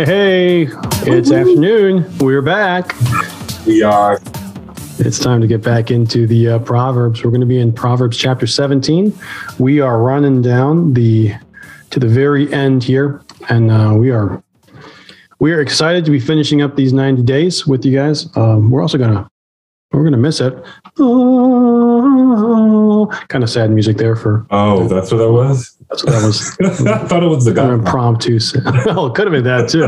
Hey, hey, it's afternoon. We're back. We are. It's time to get back into the uh, Proverbs. We're going to be in Proverbs chapter 17. We are running down the to the very end here, and uh, we are we are excited to be finishing up these 90 days with you guys. Um, we're also gonna we're gonna miss it. Oh, kind of sad music there for. Oh, that's what that was. That's what that was. I thought it was the guy. Impromptu. well, it could have been that too.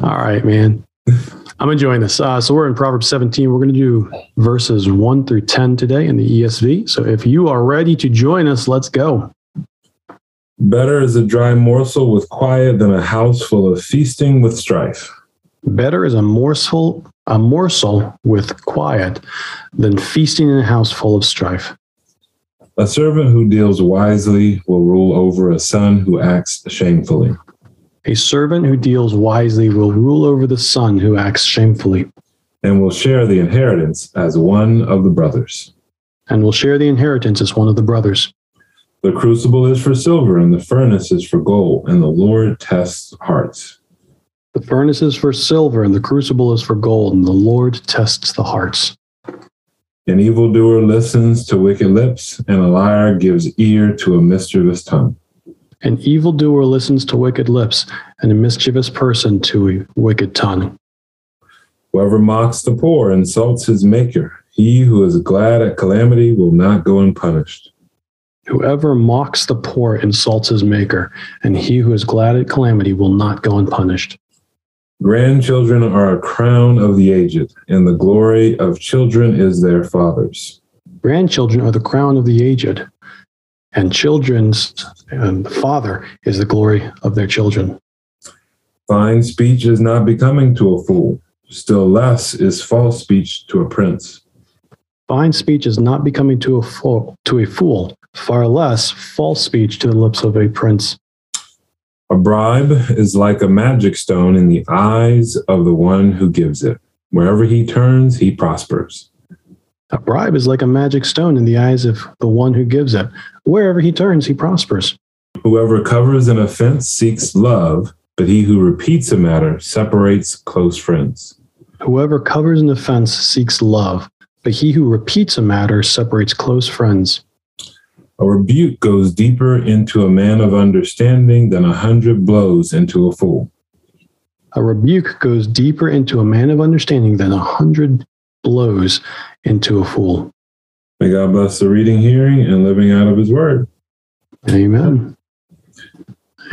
All right, man. I'm enjoying this. Uh, so we're in Proverbs 17. We're going to do verses 1 through 10 today in the ESV. So if you are ready to join us, let's go. Better is a dry morsel with quiet than a house full of feasting with strife. Better is a morsel a morsel with quiet than feasting in a house full of strife. A servant who deals wisely will rule over a son who acts shamefully. A servant who deals wisely will rule over the son who acts shamefully. And will share the inheritance as one of the brothers. And will share the inheritance as one of the brothers. The crucible is for silver, and the furnace is for gold, and the Lord tests hearts. The furnace is for silver, and the crucible is for gold, and the Lord tests the hearts. An evildoer listens to wicked lips, and a liar gives ear to a mischievous tongue. An evildoer listens to wicked lips, and a mischievous person to a wicked tongue. Whoever mocks the poor insults his maker. He who is glad at calamity will not go unpunished. Whoever mocks the poor insults his maker, and he who is glad at calamity will not go unpunished. Grandchildren are a crown of the aged, and the glory of children is their fathers. Grandchildren are the crown of the aged, and children's and father is the glory of their children. Fine speech is not becoming to a fool, still less is false speech to a prince. Fine speech is not becoming to a fool, to a fool, far less false speech to the lips of a prince. A bribe is like a magic stone in the eyes of the one who gives it. Wherever he turns, he prospers. A bribe is like a magic stone in the eyes of the one who gives it. Wherever he turns, he prospers. Whoever covers an offense seeks love, but he who repeats a matter separates close friends. Whoever covers an offense seeks love, but he who repeats a matter separates close friends. A rebuke goes deeper into a man of understanding than a hundred blows into a fool. A rebuke goes deeper into a man of understanding than a hundred blows into a fool. May God bless the reading, hearing, and living out of his word. Amen.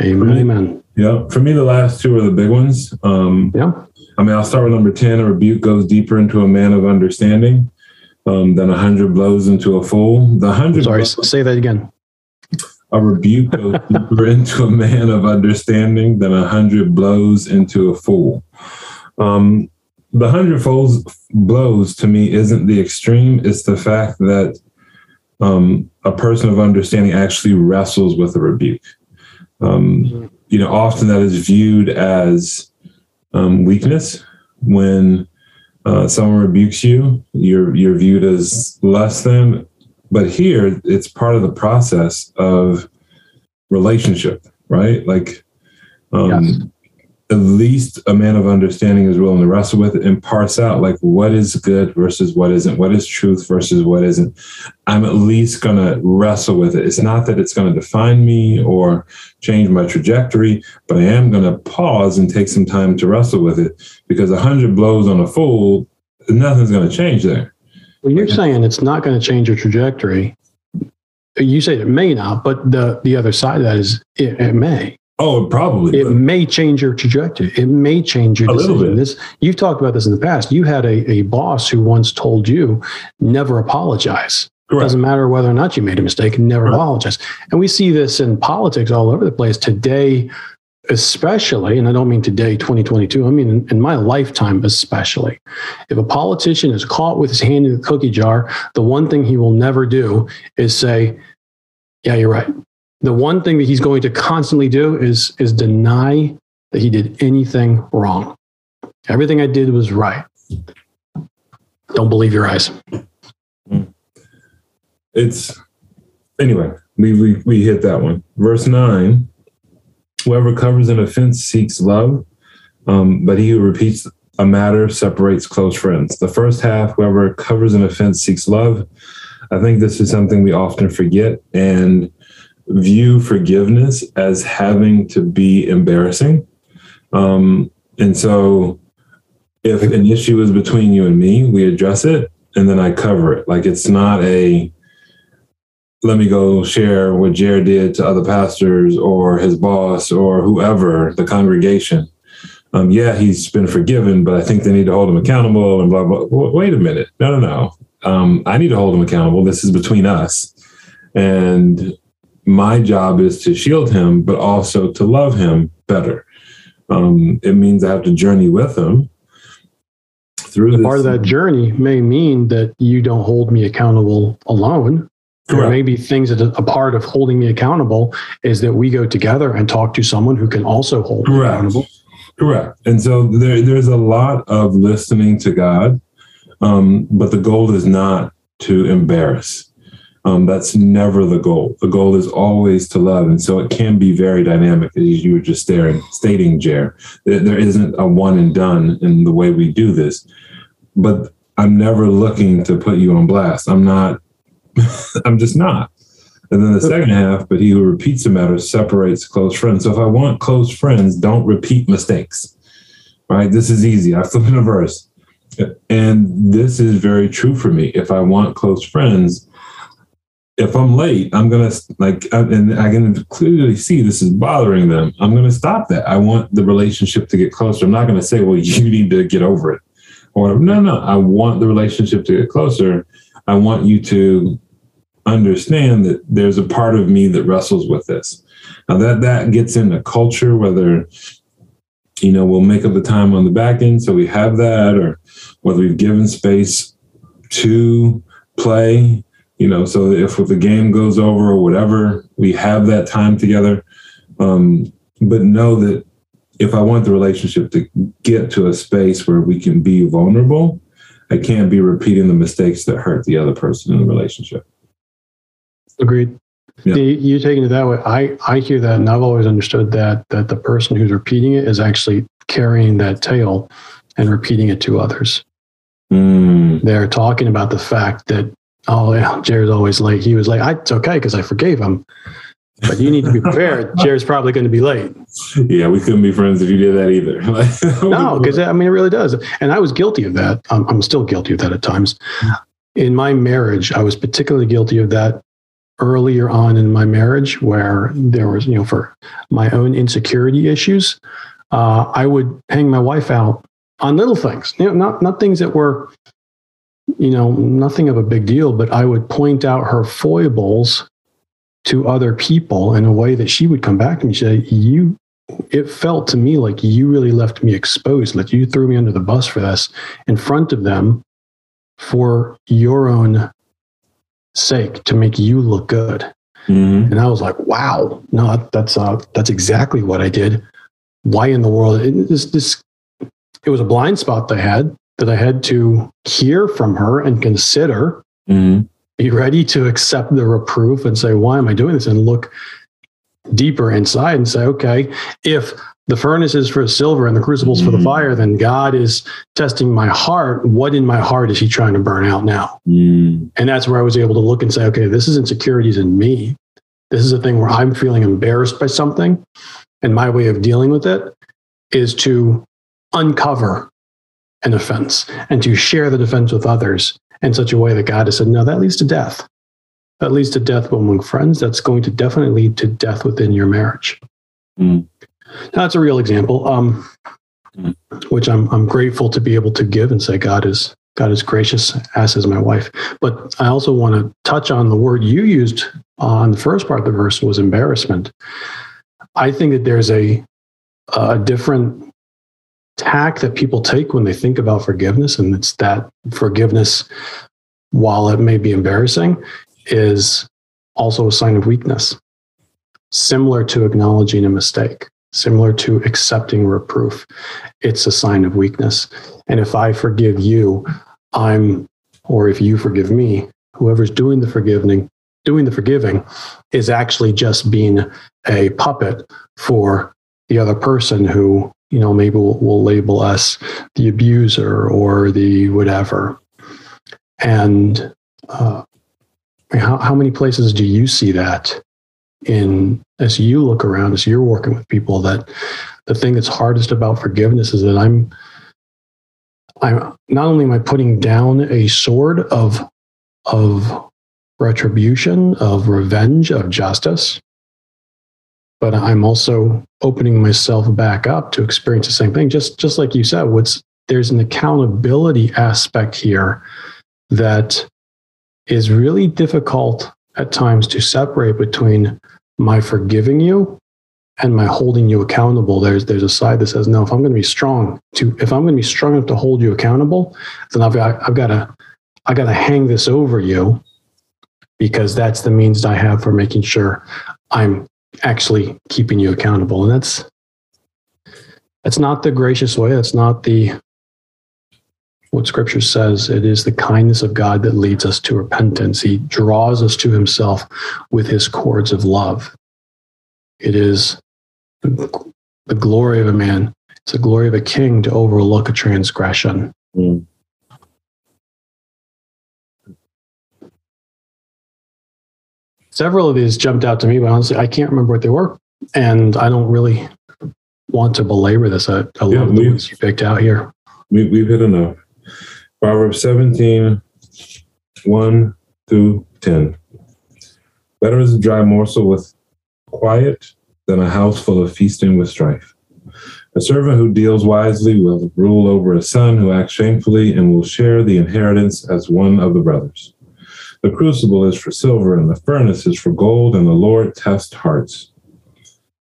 Amen. me- Amen. Yeah. For me, the last two are the big ones. Um, Yeah. I mean, I'll start with number 10. A rebuke goes deeper into a man of understanding um, than a hundred blows into a fool. The hundred Sorry, blows- say that again. A rebuke goes deeper into a man of understanding than a hundred blows into a fool. Um, the hundred folds blows to me isn't the extreme; it's the fact that um, a person of understanding actually wrestles with a rebuke. Um, you know, often that is viewed as um, weakness when uh, someone rebukes you. You're you're viewed as less than but here it's part of the process of relationship right like um Yes. At least a man of understanding is willing to wrestle with it and parse out like what is good versus what isn't what is truth versus what isn't i'm at least going to wrestle with it it's not that it's going to define me or change my trajectory but i am going to pause and take some time to wrestle with it because a hundred blows on a fool nothing's going to change there Well, you're saying it's not going to change your trajectory. You say it may not, but the, the other side of that is it, it may. Oh probably It may change your trajectory. It may change your A little decision. bit. This you've talked about this in the past. You had a, a boss who once told you never apologize. Correct. Doesn't matter whether or not you made a mistake, never Right. apologize. And we see this in politics all over the place today, especially, and I don't mean today, 2022, I mean in, in my lifetime, especially. If a politician is caught with his hand in the cookie jar, the one thing he will never do is say, Yeah, you're right. The one thing that he's going to constantly do is is deny that he did anything wrong. Everything I did was right. Don't believe your eyes. it's anyway we, we, we hit that one. Verse 9 Whoever covers an offense seeks love, um, but he who repeats a matter separates close friends. The first half, whoever covers an offense seeks love. I think this is something we often forget and view forgiveness as having to be embarrassing. Um, and so if an issue is between you and me, we address it and then I cover it. Like it's not a let me go share what Jared did to other pastors or his boss or whoever, the congregation. Um, yeah, he's been forgiven, but I think they need to hold him accountable and blah, blah. Wait a minute. No, no, no. Um, I need to hold him accountable. This is between us. And my job is to shield him, but also to love him better. Um, it means I have to journey with him through part of that journey may mean that you don't hold me accountable alone Correct. Or maybe things that a part of holding me accountable is that we go together and talk to someone who can also hold Correct. me accountable. Correct. And so there, there's a lot of listening to God, um, but the goal is not to embarrass. Um, that's never the goal. The goal is always to love, and so it can be very dynamic, as you were just staring, stating, Jer. There isn't a one and done in the way we do this, but I'm never looking to put you on blast. I'm not I'm just not. And then the second half, but he who repeats a matter separates close friends. So if I want close friends, don't repeat mistakes. Right? This is easy. I flip in a verse. And this is very true for me. If I want close friends, if I'm late, I'm gonna like, and I can clearly see this is bothering them. I'm gonna stop that. I want the relationship to get closer. I'm not gonna say, well, you need to get over it, or no, no. I want the relationship to get closer. I want you to understand that there's a part of me that wrestles with this. Now that that gets into culture, whether you know we'll make up the time on the back end, so we have that, or whether we've given space to play. You know, so if, if the game goes over or whatever, we have that time together. Um, but know that if I want the relationship to get to a space where we can be vulnerable, I can't be repeating the mistakes that hurt the other person in the relationship. Agreed. Yeah. You, are taking it that way. I, I hear that, and I've always understood that that the person who's repeating it is actually carrying that tale and repeating it to others. Mm. They're talking about the fact that oh yeah, Jared's always late. He was like, I, it's okay because I forgave him. But you need to be prepared. Jared's probably going to be late. Yeah, we couldn't be friends if you did that either. no, because I mean, it really does. And I was guilty of that. I'm, I'm still guilty of that at times. In my marriage, I was particularly guilty of that earlier on in my marriage where there was, you know, for my own insecurity issues, uh, I would hang my wife out on little things, you know, not, not things that were, you know, nothing of a big deal, but I would point out her foibles to other people in a way that she would come back to me and say, you, it felt to me like you really left me exposed, like you threw me under the bus for this in front of them for your own sake to make you look good. Mm-hmm. And I was like, wow, no, that's uh, that's exactly what I did. Why in the world? It, this, this, it was a blind spot they had that I had to hear from her and consider, mm-hmm. be ready to accept the reproof and say, why am I doing this? And look deeper inside and say, okay, if the furnace is for silver and the crucibles mm-hmm. for the mm-hmm. fire, then God is testing my heart. What in my heart is He trying to burn out now? Mm. And that's where I was able to look and say, okay, this is insecurities in me. This is a thing where I'm feeling embarrassed by something. And my way of dealing with it is to uncover an offense and to share the defense with others in such a way that God has said, no, that leads to death. That leads to death among friends. That's going to definitely lead to death within your marriage. Mm. That's a real example, um, which I'm I'm grateful to be able to give and say God is God is gracious, as is my wife. But I also want to touch on the word you used on the first part of the verse was embarrassment. I think that there's a a different tack that people take when they think about forgiveness, and it's that forgiveness, while it may be embarrassing, is also a sign of weakness, similar to acknowledging a mistake similar to accepting reproof. It's a sign of weakness. And if I forgive you, I'm, or if you forgive me, whoever's doing the forgiving doing the forgiving is actually just being a puppet for the other person who you know maybe will, will label us the abuser or the whatever. And uh, how, how many places do you see that in as you look around as you're working with people that the thing that's hardest about forgiveness is that i'm i'm not only am i putting down a sword of of retribution of revenge of justice but i'm also opening myself back up to experience the same thing just just like you said what's there's an accountability aspect here that is really difficult at times to separate between my forgiving you and my holding you accountable. There's there's a side that says, no, if I'm going to be strong to if I'm going to be strong enough to hold you accountable, then I've got I've got to I got to hang this over you because that's the means I have for making sure I'm actually keeping you accountable. And that's that's not the gracious way. That's not the what scripture says it is the kindness of God that leads us to repentance. He draws us to himself with his cords of love. It is the glory of a man, it's the glory of a king to overlook a transgression. Mm. Several of these jumped out to me, but honestly, I can't remember what they were. And I don't really want to belabor this. I, I love yeah, the ones you picked out here. We, we've hit enough. Proverbs 17, 1 through 10. Better is a dry morsel with quiet than a house full of feasting with strife. A servant who deals wisely will rule over a son who acts shamefully and will share the inheritance as one of the brothers. The crucible is for silver, and the furnace is for gold, and the Lord tests hearts.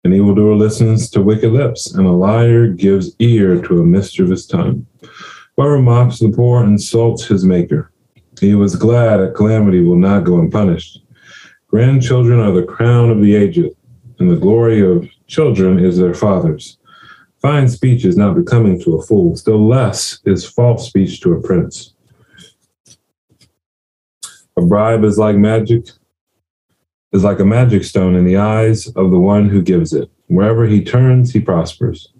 An evildoer listens to wicked lips, and a liar gives ear to a mischievous tongue. Whoever mocks the poor insults his maker. He was glad that calamity will not go unpunished. Grandchildren are the crown of the aged, and the glory of children is their fathers. Fine speech is not becoming to a fool, still less is false speech to a prince. A bribe is like magic, is like a magic stone in the eyes of the one who gives it. Wherever he turns, he prospers.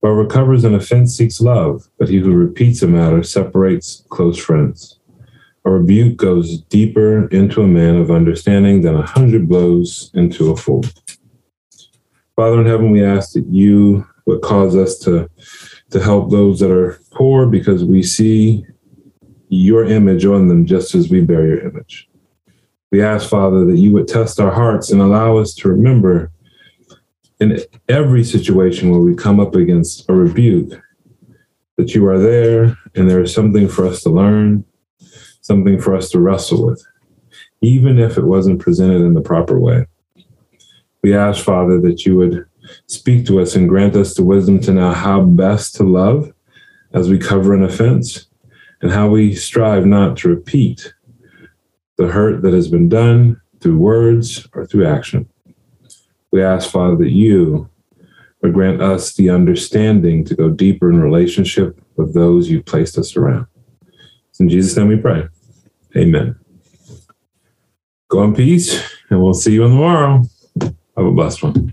Whoever recovers an offense seeks love, but he who repeats a matter separates close friends. A rebuke goes deeper into a man of understanding than a hundred blows into a fool. Father in heaven, we ask that you would cause us to, to help those that are poor because we see your image on them just as we bear your image. We ask, Father, that you would test our hearts and allow us to remember in every situation where we come up against a rebuke, that you are there and there is something for us to learn, something for us to wrestle with, even if it wasn't presented in the proper way. We ask, Father, that you would speak to us and grant us the wisdom to know how best to love as we cover an offense and how we strive not to repeat the hurt that has been done through words or through action. We ask, Father, that you would grant us the understanding to go deeper in relationship with those you've placed us around. It's in Jesus' name we pray. Amen. Go in peace, and we'll see you tomorrow. Have a blessed one.